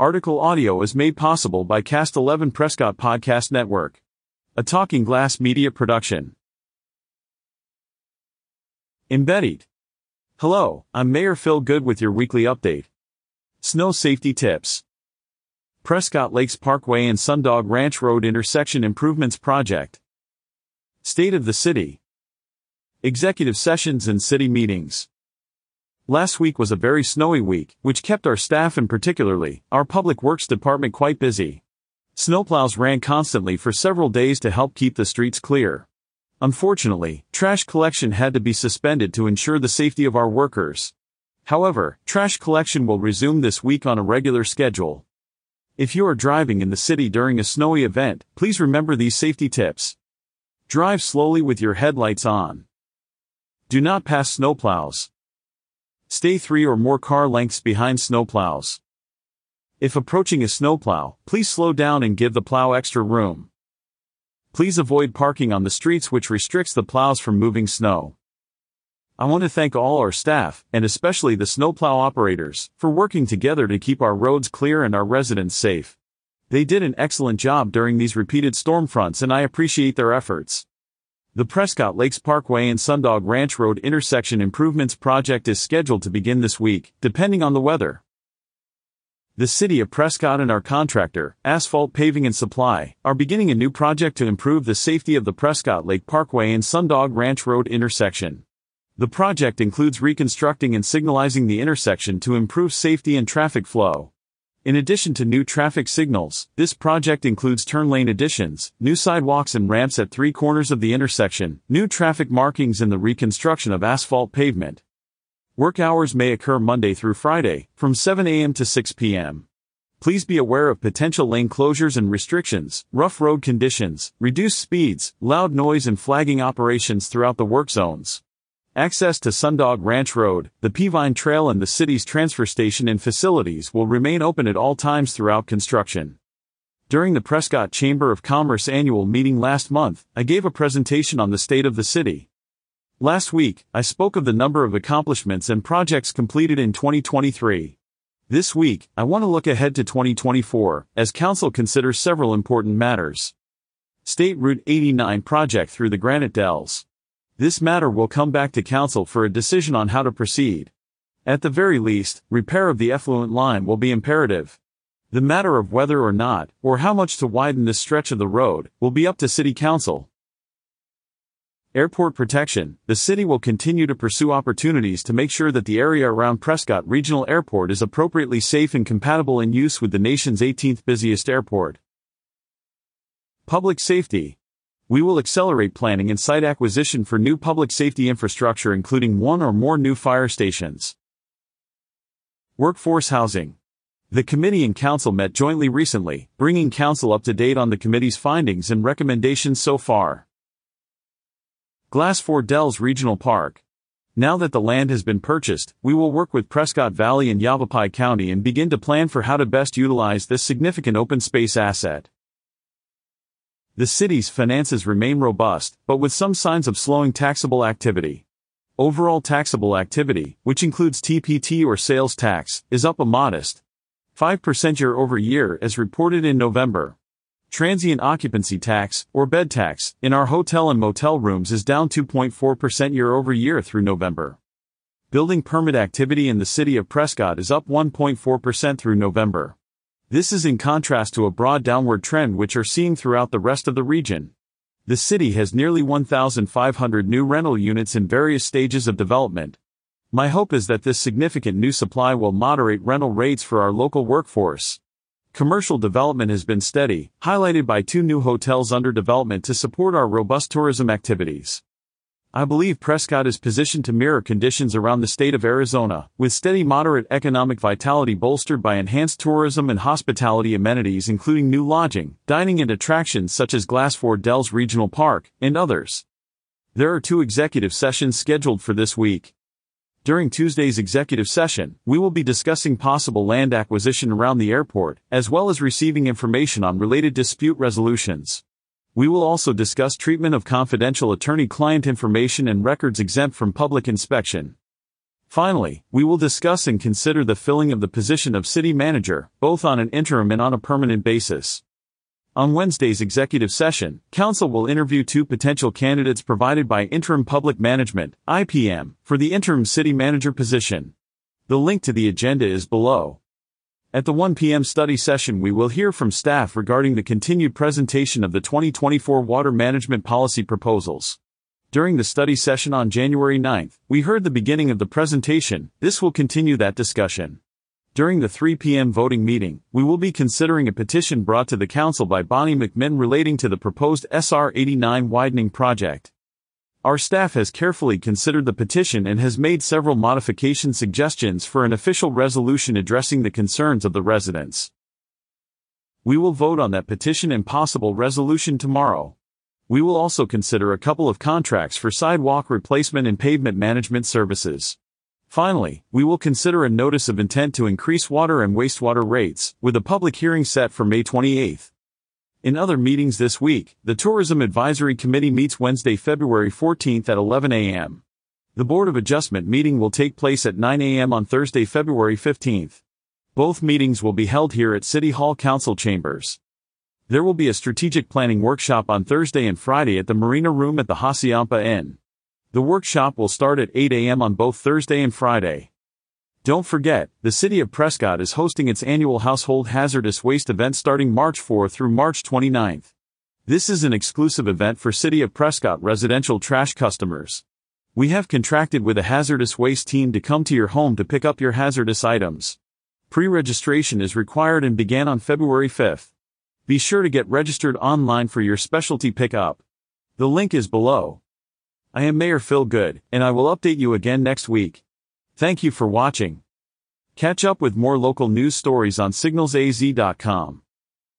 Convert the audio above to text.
Article audio is made possible by Cast 11 Prescott Podcast Network, a Talking Glass media production. Embedded. Hello, I'm Mayor Phil Goode with your weekly update. Snow safety tips. Prescott Lakes Parkway and Sundog Ranch Road intersection improvements project. State of the city. Executive sessions and city meetings. Last week was a very snowy week, which kept our staff and particularly our public works department quite busy. Snowplows ran constantly for several days to help keep the streets clear. Unfortunately, trash collection had to be suspended to ensure the safety of our workers. However, trash collection will resume this week on a regular schedule. If you are driving in the city during a snowy event, please remember these safety tips. Drive slowly with your headlights on. Do not pass snowplows. Stay three or more car lengths behind snowplows. If approaching a snowplow, please slow down and give the plow extra room. Please avoid parking on the streets which restricts the plows from moving snow. I want to thank all our staff, and especially the snowplow operators, for working together to keep our roads clear and our residents safe. They did an excellent job during these repeated storm fronts and I appreciate their efforts. The Prescott Lakes Parkway and Sundog Ranch Road intersection improvements project is scheduled to begin this week, depending on the weather. The City of Prescott and our contractor, Asphalt Paving and Supply, are beginning a new project to improve the safety of the Prescott Lake Parkway and Sundog Ranch Road intersection. The project includes reconstructing and signalizing the intersection to improve safety and traffic flow. In addition to new traffic signals, this project includes turn lane additions, new sidewalks and ramps at three corners of the intersection, new traffic markings and the reconstruction of asphalt pavement. Work hours may occur Monday through Friday, from 7 a.m. to 6 p.m. Please be aware of potential lane closures and restrictions, rough road conditions, reduced speeds, loud noise and flagging operations throughout the work zones. Access to Sundog Ranch Road, the Peavine Trail and the city's transfer station and facilities will remain open at all times throughout construction. During the Prescott Chamber of Commerce annual meeting last month, I gave a presentation on the state of the city. Last week, I spoke of the number of accomplishments and projects completed in 2023. This week, I want to look ahead to 2024, as Council considers several important matters. State Route 89 project through the Granite Dells. This matter will come back to Council for a decision on how to proceed. At the very least, repair of the effluent line will be imperative. The matter of whether or not, or how much to widen this stretch of the road, will be up to City Council. Airport protection. The city will continue to pursue opportunities to make sure that the area around Prescott Regional Airport is appropriately safe and compatible in use with the nation's 18th busiest airport. Public safety. We will accelerate planning and site acquisition for new public safety infrastructure including one or more new fire stations. Workforce housing. The committee and council met jointly recently, bringing council up to date on the committee's findings and recommendations so far. Glassford Dells Regional Park. Now that the land has been purchased, we will work with Prescott Valley and Yavapai County and begin to plan for how to best utilize this significant open space asset. The city's finances remain robust, but with some signs of slowing taxable activity. Overall taxable activity, which includes TPT or sales tax, is up a modest 5% year over year as reported in November. Transient occupancy tax, or bed tax, in our hotel and motel rooms is down 2.4% year over year through November. Building permit activity in the city of Prescott is up 1.4% through November. This is in contrast to a broad downward trend which are seeing throughout the rest of the region. The city has nearly 1,500 new rental units in various stages of development. My hope is that this significant new supply will moderate rental rates for our local workforce. Commercial development has been steady, highlighted by two new hotels under development to support our robust tourism activities. I believe Prescott is positioned to mirror conditions around the state of Arizona, with steady moderate economic vitality bolstered by enhanced tourism and hospitality amenities including new lodging, dining and attractions such as Glassford Dells Regional Park, and others. There are two executive sessions scheduled for this week. During Tuesday's executive session, we will be discussing possible land acquisition around the airport, as well as receiving information on related dispute resolutions. We will also discuss treatment of confidential attorney-client information and records exempt from public inspection. Finally, we will discuss and consider the filling of the position of city manager, both on an interim and on a permanent basis. On Wednesday's executive session, Council will interview two potential candidates provided by Interim Public Management, IPM, for the interim city manager position. The link to the agenda is below. At the 1 p.m. study session we will hear from staff regarding the continued presentation of the 2024 water management policy proposals. During the study session on January 9th, we heard the beginning of the presentation, this will continue that discussion. During the 3 p.m. voting meeting, we will be considering a petition brought to the Council by Bonnie McMinn relating to the proposed SR 89 widening project. Our staff has carefully considered the petition and has made several modification suggestions for an official resolution addressing the concerns of the residents. We will vote on that petition and possible resolution tomorrow. We will also consider a couple of contracts for sidewalk replacement and pavement management services. Finally, we will consider a notice of intent to increase water and wastewater rates, with a public hearing set for May 28. In other meetings this week, the Tourism Advisory Committee meets Wednesday, February 14 at 11 a.m. The Board of Adjustment meeting will take place at 9 a.m. on Thursday, February 15. Both meetings will be held here at City Hall Council Chambers. There will be a strategic planning workshop on Thursday and Friday at the Marina Room at the Hacienda Inn. The workshop will start at 8 a.m. on both Thursday and Friday. Don't forget, the City of Prescott is hosting its annual Household Hazardous Waste event starting March 4 through March 29. This is an exclusive event for City of Prescott residential trash customers. We have contracted with a hazardous waste team to come to your home to pick up your hazardous items. Pre-registration is required and began on February 5th. Be sure to get registered online for your specialty pickup. The link is below. I am Mayor Phil Goode, and I will update you again next week. Thank you for watching. Catch up with more local news stories on signalsaz.com.